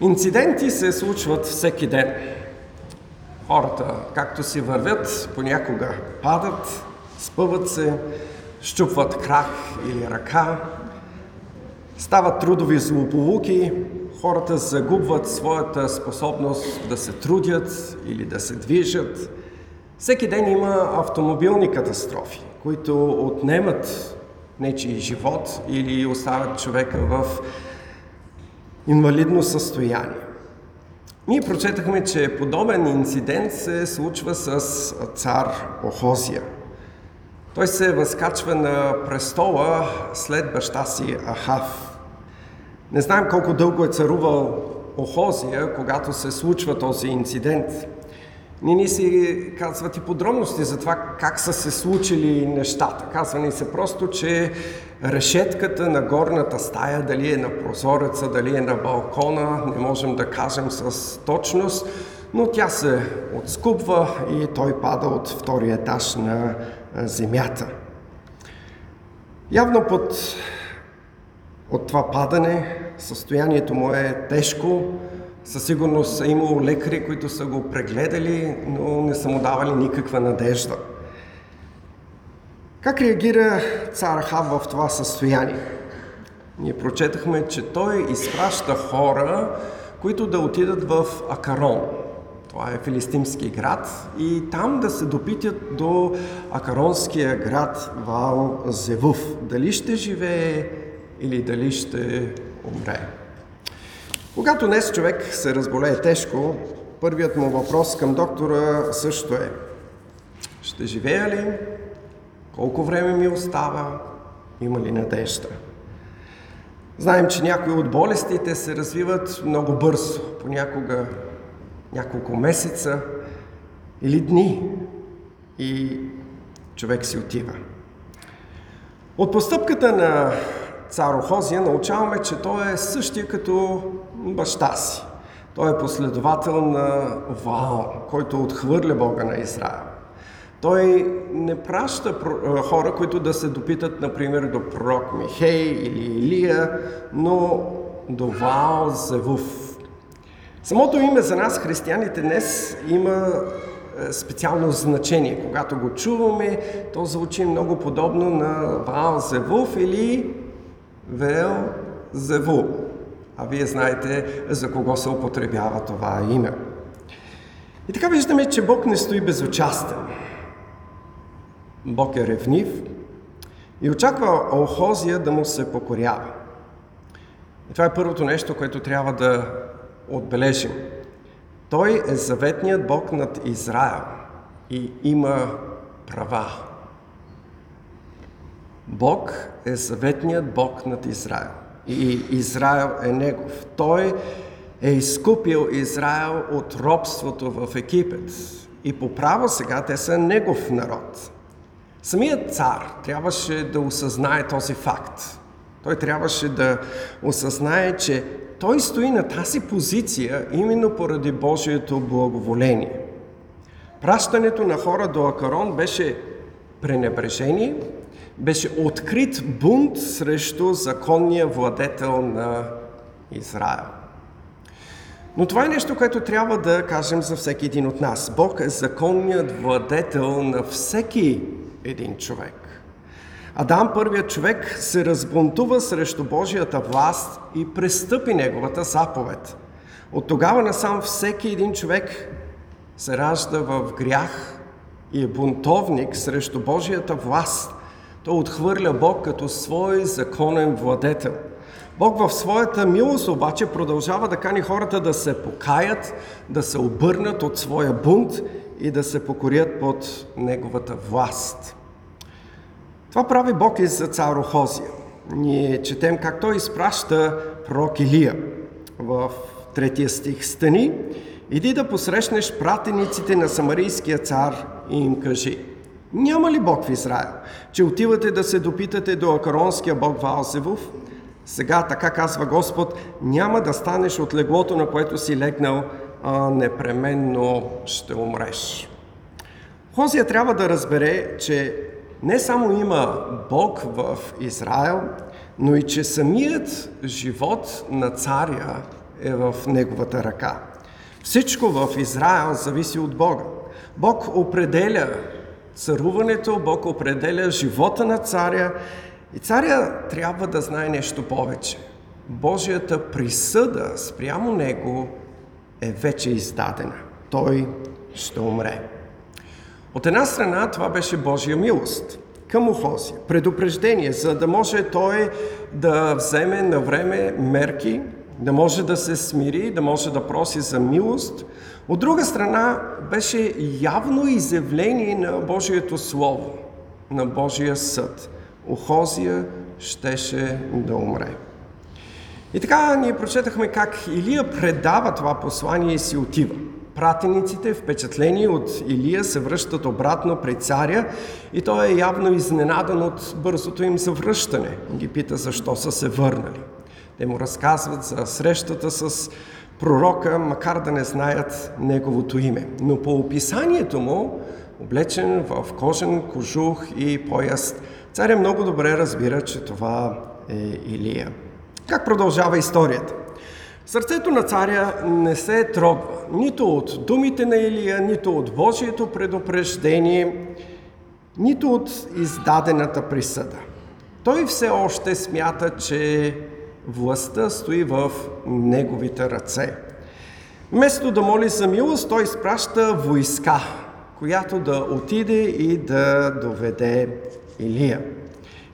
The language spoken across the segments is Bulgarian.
Инциденти се случват всеки ден. Хората, както си вървят, понякога падат, спъват се, щупват крак или ръка, стават трудови злополуки, хората загубват своята способност да се трудят или да се движат. Всеки ден има автомобилни катастрофи, които отнемат нечи живот или оставят човека в инвалидно състояние. Ние прочетахме, че подобен инцидент се случва с цар Охозия. Той се възкачва на престола след баща си Ахав. Не знаем колко дълго е царувал Охозия, когато се случва този инцидент – не ни се казват и подробности за това как са се случили нещата. Казва ни се просто, че решетката на горната стая, дали е на прозореца, дали е на балкона, не можем да кажем с точност, но тя се отскупва и той пада от втория етаж на земята. Явно под, от това падане състоянието му е тежко, със сигурност е имало лекари, които са го прегледали, но не са му давали никаква надежда. Как реагира цар Хаб в това състояние? Ние прочетахме, че той изпраща хора, които да отидат в Акарон. Това е филистимски град и там да се допитят до Акаронския град Вал Зевув. Дали ще живее или дали ще умре. Когато днес човек се разболее тежко, първият му въпрос към доктора също е ще живея ли? Колко време ми остава? Има ли надежда? Знаем, че някои от болестите се развиват много бързо, понякога няколко месеца или дни и човек си отива. От постъпката на цар Охозия научаваме, че той е същия като баща си. Той е последовател на Ваал, който отхвърля Бога на Израел. Той не праща хора, които да се допитат, например, до пророк Михей или Илия, но до Ваал Зевув. Самото име за нас, християните, днес има е, специално значение. Когато го чуваме, то звучи много подобно на Ваал Зевув или Вел Зеву. А вие знаете за кого се употребява това име. И така виждаме, че Бог не стои безучастен. Бог е ревнив и очаква Охозия да му се покорява. И това е първото нещо, което трябва да отбележим. Той е заветният Бог над Израел и има права. Бог е заветният Бог над Израел. И Израел е негов. Той е изкупил Израел от робството в Египет. И по право сега те са негов народ. Самият цар трябваше да осъзнае този факт. Той трябваше да осъзнае, че той стои на тази позиция именно поради Божието благоволение. Пращането на хора до Акарон беше пренебрежение, беше открит бунт срещу законния владетел на Израел. Но това е нещо, което трябва да кажем за всеки един от нас. Бог е законният владетел на всеки един човек. Адам, първият човек, се разбунтува срещу Божията власт и престъпи неговата заповед. От тогава насам всеки един човек се ражда в грях и е бунтовник срещу Божията власт. Той отхвърля Бог като свой законен владетел. Бог в своята милост обаче продължава да кани хората да се покаят, да се обърнат от своя бунт и да се покорят под неговата власт. Това прави Бог и за цар Охозия. Ние четем как той изпраща пророк Илия в третия стих. Стани, иди да посрещнеш пратениците на самарийския цар и им кажи – няма ли Бог в Израел, че отивате да се допитате до акаронския Бог Ваалзевов? Сега, така казва Господ, няма да станеш от леглото, на което си легнал, а непременно ще умреш. Хозия трябва да разбере, че не само има Бог в Израел, но и че самият живот на царя е в неговата ръка. Всичко в Израел зависи от Бога. Бог определя царуването, Бог определя живота на царя и царя трябва да знае нещо повече. Божията присъда спрямо него е вече издадена. Той ще умре. От една страна това беше Божия милост към Охозия, предупреждение, за да може той да вземе на време мерки, да може да се смири, да може да проси за милост. От друга страна беше явно изявление на Божието Слово, на Божия съд. Охозия щеше да умре. И така ние прочетахме как Илия предава това послание и си отива. Пратениците, впечатлени от Илия, се връщат обратно при царя и той е явно изненадан от бързото им завръщане. Ги пита защо са се върнали. Те му разказват за срещата с пророка, макар да не знаят неговото име. Но по описанието му, облечен в кожен кожух и пояс, царя много добре разбира, че това е Илия. Как продължава историята? Сърцето на царя не се трогва нито от думите на Илия, нито от Божието предупреждение, нито от издадената присъда. Той все още смята, че властта стои в неговите ръце. Вместо да моли за милост, той изпраща войска, която да отиде и да доведе Илия.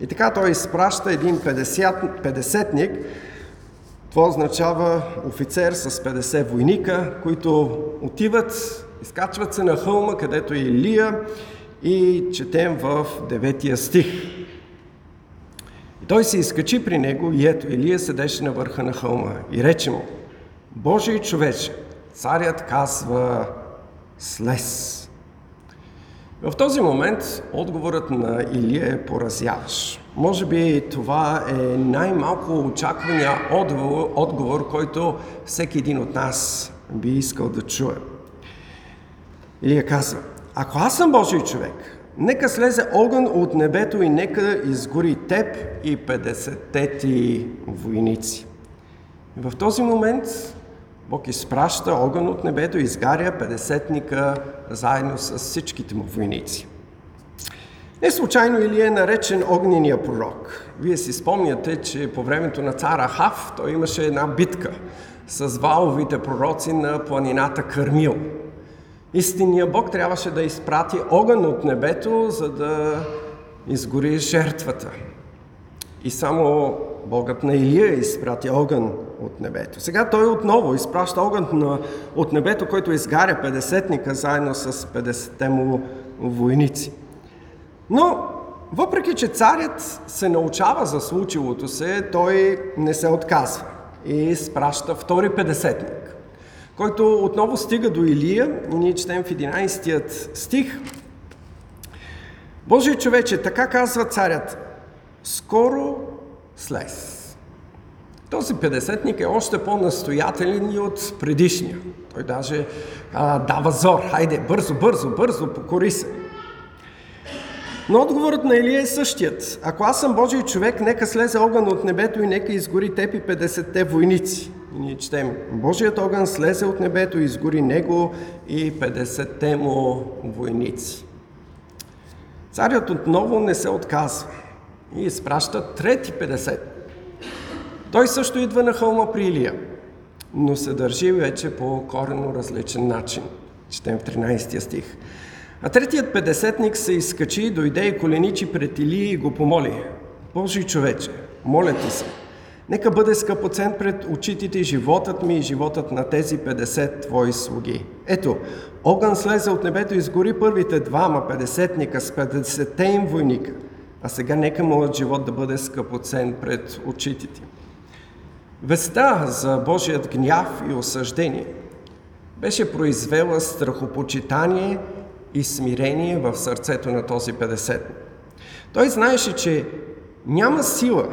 И така той изпраща един 50, 50-ник, това означава офицер с 50 войника, които отиват, изкачват се на хълма, където е Илия и четем в 9 стих. И той се изкачи при него и ето Илия седеше на върха на хълма и рече му, Божий човече, царят казва, слез. В този момент отговорът на Илия е поразяващ. Може би това е най-малко очаквания отговор, отговор, който всеки един от нас би искал да чуе. Илия казва, ако аз съм Божий човек, нека слезе огън от небето и нека изгори теб и 50-те ти войници. И в този момент Бог изпраща огън от небето и изгаря 50-ника заедно с всичките му войници. Не случайно или е наречен огнения пророк. Вие си спомняте, че по времето на цара Хав той имаше една битка с валовите пророци на планината Кърмил. Истинният Бог трябваше да изпрати огън от небето, за да изгори жертвата. И само Богът на Илия изпрати огън от небето. Сега той отново изпраща огън на, от небето, който изгаря 50-ника заедно с 50-те му войници. Но, въпреки че царят се научава за случилото се, той не се отказва и изпраща втори 50-ник, който отново стига до Илия и ние четем в 11 стих. Божий човече, така казва царят, скоро слез. Този 50-ник е още по-настоятелен и от предишния. Той даже а, дава зор. Хайде, бързо, бързо, бързо, покори се. Но отговорът на Илия е същият. Ако аз съм Божий човек, нека слезе огън от небето и нека изгори теб и 50-те войници. Ние четем, Божият огън слезе от небето изгори него и 50-те му войници. Царят отново не се отказва и изпраща трети 50. Той също идва на хълма при Илия, но се държи вече по коренно различен начин. Четем в 13 стих. А третият педесетник се изкачи, дойде и коленичи пред Илия и го помоли. Божий човече, моля ти се, нека бъде скъпоцен пред очите ти животът ми и животът на тези 50 твои слуги. Ето, огън слезе от небето и изгори първите двама педесетника с 50 им войника – а сега нека моят живот да бъде скъпоцен пред очите ти. Веста за Божият гняв и осъждение беше произвела страхопочитание и смирение в сърцето на този 50. Той знаеше, че няма сила,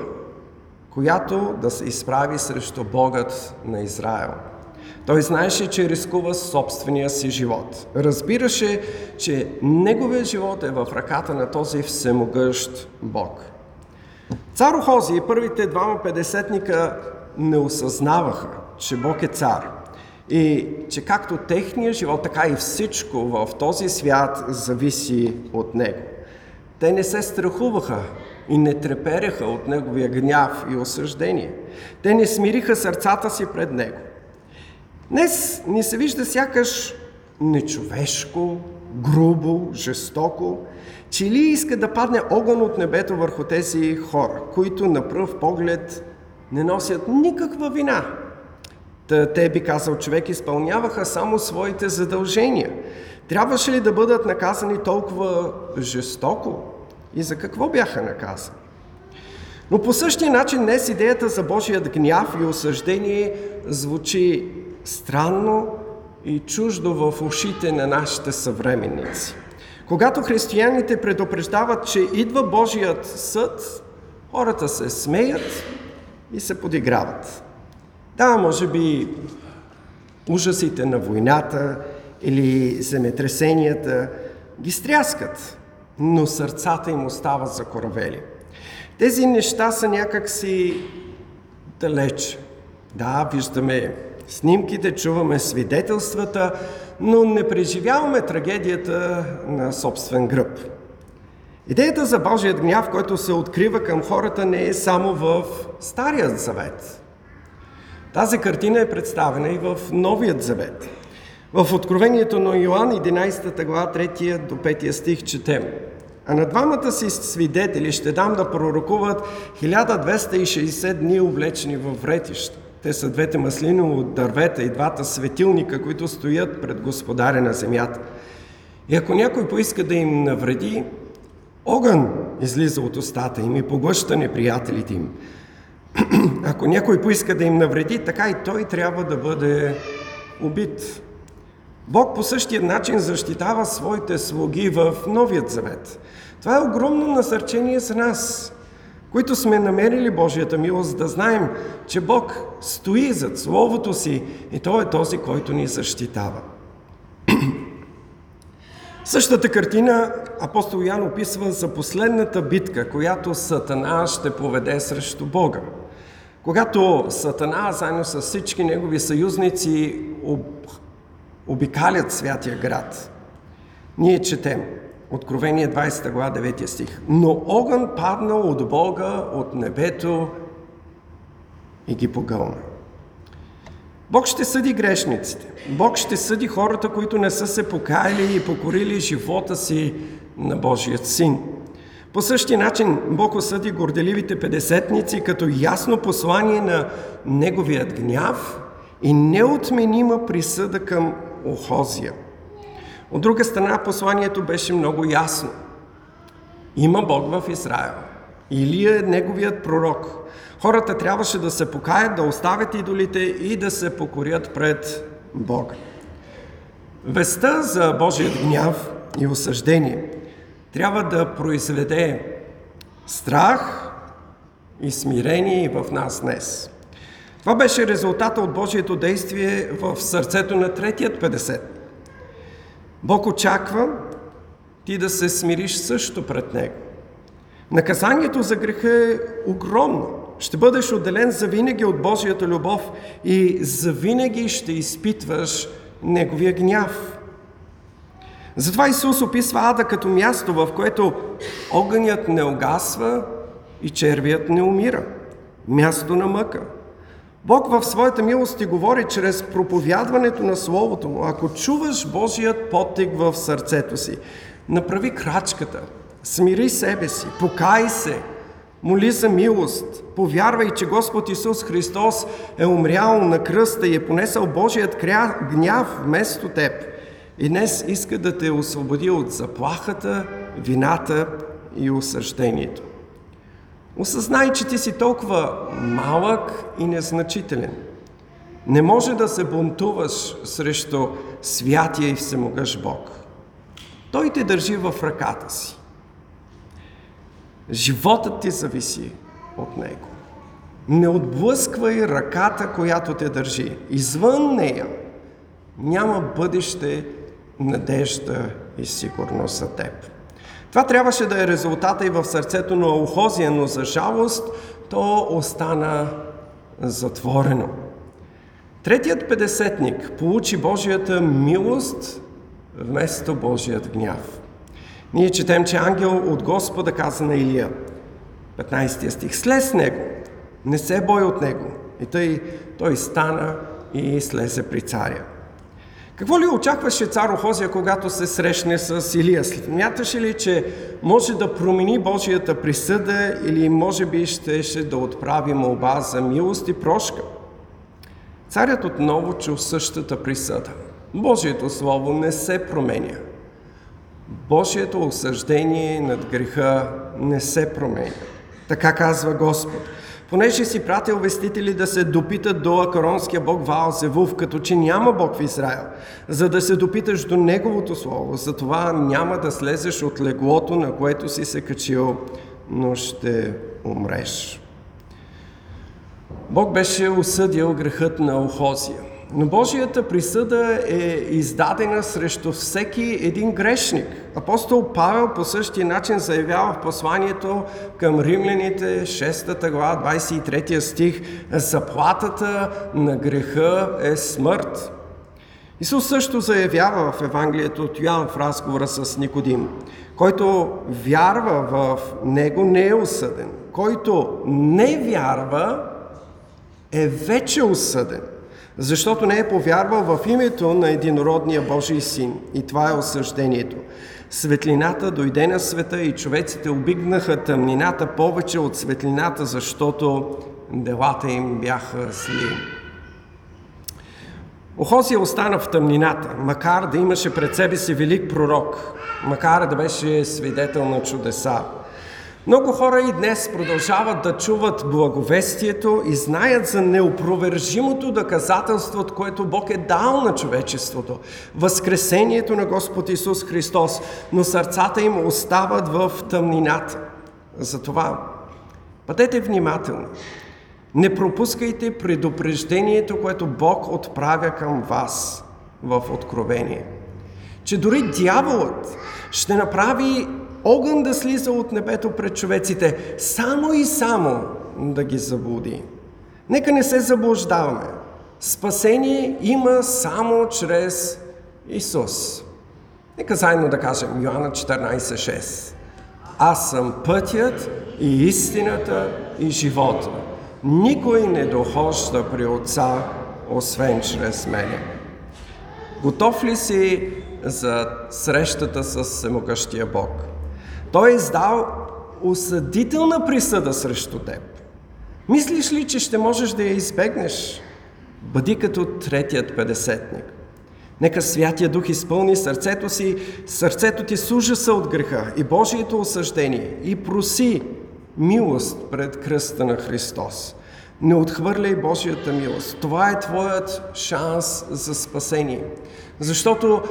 която да се изправи срещу Богът на Израел – той знаеше, че рискува собствения си живот. Разбираше, че неговият живот е в ръката на този всемогъщ Бог. Цар Охози и първите двама педесетника не осъзнаваха, че Бог е цар и че както техния живот, така и всичко в този свят зависи от Него. Те не се страхуваха и не трепереха от Неговия гняв и осъждение. Те не смириха сърцата си пред Него. Днес ни се вижда сякаш нечовешко, грубо, жестоко, че ли иска да падне огън от небето върху тези хора, които на пръв поглед не носят никаква вина. Та, те би казал човек изпълняваха само своите задължения. Трябваше ли да бъдат наказани толкова жестоко? И за какво бяха наказани? Но по същия начин днес идеята за Божият гняв и осъждение звучи странно и чуждо в ушите на нашите съвременници. Когато християните предупреждават, че идва Божият съд, хората се смеят и се подиграват. Да, може би ужасите на войната или земетресенията ги стряскат, но сърцата им остават закоравели. Тези неща са някакси далеч. Да, виждаме снимките, чуваме свидетелствата, но не преживяваме трагедията на собствен гръб. Идеята за Божият гняв, който се открива към хората, не е само в Старият завет. Тази картина е представена и в Новият завет. В Откровението на Йоанн, 11 глава, 3 до 5 стих четем. А на двамата си свидетели ще дам да пророкуват 1260 дни облечени в вретища. Те са двете маслиново дървета и двата светилника, които стоят пред Господаря на земята. И ако някой поиска да им навреди, огън излиза от устата им и поглъща неприятелите им. ако някой поиска да им навреди, така и той трябва да бъде убит. Бог по същия начин защитава своите слуги в Новият завет. Това е огромно насърчение за нас които сме намерили Божията милост, да знаем, че Бог стои зад Словото си и Той е този, който ни защитава. Същата картина апостол Ян описва за последната битка, която Сатана ще поведе срещу Бога. Когато Сатана, заедно с всички негови съюзници, об... обикалят святия град, ние четем – Откровение 20 глава 9 стих. Но огън паднал от Бога, от небето и ги погълна. Бог ще съди грешниците. Бог ще съди хората, които не са се покаяли и покорили живота си на Божият син. По същия начин Бог осъди горделивите педесетници като ясно послание на Неговият гняв и неотменима присъда към Охозия – от друга страна, посланието беше много ясно. Има Бог в Израел. Илия е неговият пророк. Хората трябваше да се покаят, да оставят идолите и да се покорят пред Бога. Веста за Божият гняв и осъждение трябва да произведе страх и смирение в нас днес. Това беше резултата от Божието действие в сърцето на третият 50. Бог очаква ти да се смириш също пред Него. Наказанието за греха е огромно. Ще бъдеш отделен за винаги от Божията любов и за винаги ще изпитваш Неговия гняв. Затова Исус описва ада като място, в което огънят не огасва и червият не умира. Място на мъка. Бог в своята милост ти говори чрез проповядването на Словото му. Ако чуваш Божият потик в сърцето си, направи крачката, смири себе си, покай се, моли за милост, повярвай, че Господ Исус Христос е умрял на кръста и е понесъл Божият гняв вместо теб. И днес иска да те освободи от заплахата, вината и осъждението. Осъзнай, че ти си толкова малък и незначителен. Не може да се бунтуваш срещу святия и всемогъщ Бог. Той те държи в ръката си. Животът ти зависи от Него. Не отблъсквай ръката, която те държи. Извън нея няма бъдеще, надежда и сигурност за теб. Това трябваше да е резултата и в сърцето на Охозия, но за жалост то остана затворено. Третият педесетник получи Божията милост вместо Божият гняв. Ние четем, че ангел от Господа каза на Илия, 15 стих, слез с него, не се бой от него. И тъй той стана и слезе при царя. Какво ли очакваше цар Охозия, когато се срещне с Илия? Смяташе ли, че може да промени Божията присъда или може би щеше да отправи молба за милост и прошка? Царят отново чу същата присъда. Божието Слово не се променя. Божието осъждение над греха не се променя. Така казва Господ. Понеже си пратил вестители да се допитат до акаронския бог Ваал Зевув, като че няма бог в Израел, за да се допиташ до неговото слово, затова няма да слезеш от леглото, на което си се качил, но ще умреш. Бог беше осъдил грехът на Охозия. Но Божията присъда е издадена срещу всеки един грешник. Апостол Павел по същия начин заявява в посланието към римляните, 6 глава, 23 стих, заплатата на греха е смърт. Исус също заявява в Евангелието от Йоан в разговора с Никодим, който вярва в Него не е осъден. Който не вярва е вече осъден защото не е повярвал в името на единородния Божий син. И това е осъждението. Светлината дойде на света и човеците обигнаха тъмнината повече от светлината, защото делата им бяха зли. Охозия остана в тъмнината, макар да имаше пред себе си велик пророк, макар да беше свидетел на чудеса. Много хора и днес продължават да чуват благовестието и знаят за неопровержимото доказателство, което Бог е дал на човечеството. Възкресението на Господ Исус Христос, но сърцата им остават в тъмнината. Затова бъдете внимателни. Не пропускайте предупреждението, което Бог отправя към вас в Откровение. Че дори дяволът ще направи огън да слиза от небето пред човеците, само и само да ги заблуди. Нека не се заблуждаваме. Спасение има само чрез Исус. Нека заедно да кажем Йоанна 14.6. Аз съм пътят и истината и живота. Никой не дохожда при Отца, освен чрез мене. Готов ли си за срещата с всемогъщия Бог? Той е издал осъдителна присъда срещу теб. Мислиш ли, че ще можеш да я избегнеш? Бъди като третият педесетник. Нека Святия Дух изпълни сърцето си, сърцето ти с ужаса от греха и Божието осъждение и проси милост пред кръста на Христос. Не отхвърляй Божията милост. Това е твоят шанс за спасение. Защото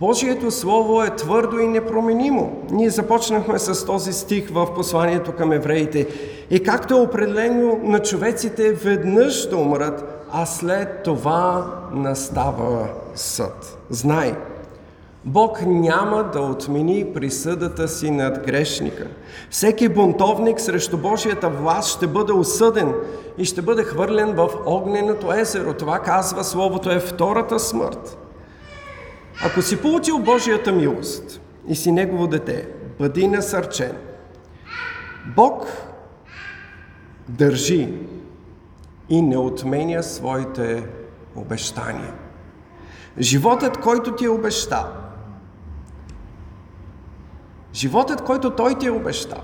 Божието Слово е твърдо и непроменимо. Ние започнахме с този стих в посланието към евреите. И както е определено на човеците веднъж да умрат, а след това настава съд. Знай, Бог няма да отмени присъдата си над грешника. Всеки бунтовник срещу Божията власт ще бъде осъден и ще бъде хвърлен в огненото езеро. Това казва Словото е втората смърт. Ако си получил Божията милост и си Негово дете, бъди насърчен. Бог държи и не отменя своите обещания. Животът, който ти е обещал, животът, който Той ти е обещал,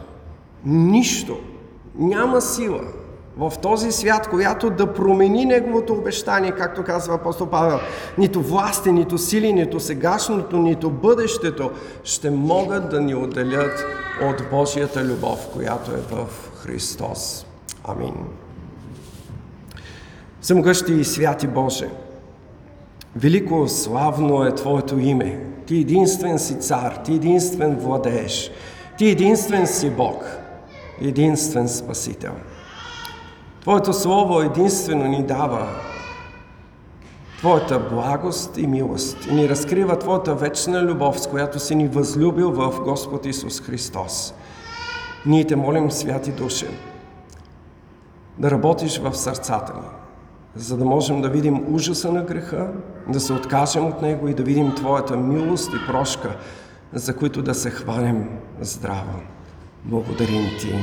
нищо, няма сила, в този свят, която да промени неговото обещание, както казва апостол Павел. Нито власти, нито сили, нито сегашното, нито бъдещето ще могат да ни отделят от Божията любов, която е в Христос. Амин. Всемогъщи и святи Боже, велико славно е Твоето име. Ти единствен си цар, Ти единствен владееш, Ти единствен си Бог, единствен Спасител. Твоето Слово единствено ни дава Твоята благост и милост и ни разкрива Твоята вечна любов, с която си ни възлюбил в Господ Исус Христос. Ние те молим, святи души, да работиш в сърцата ни, за да можем да видим ужаса на греха, да се откажем от него и да видим Твоята милост и прошка, за които да се хванем здраво. Благодарим Ти.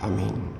Амин.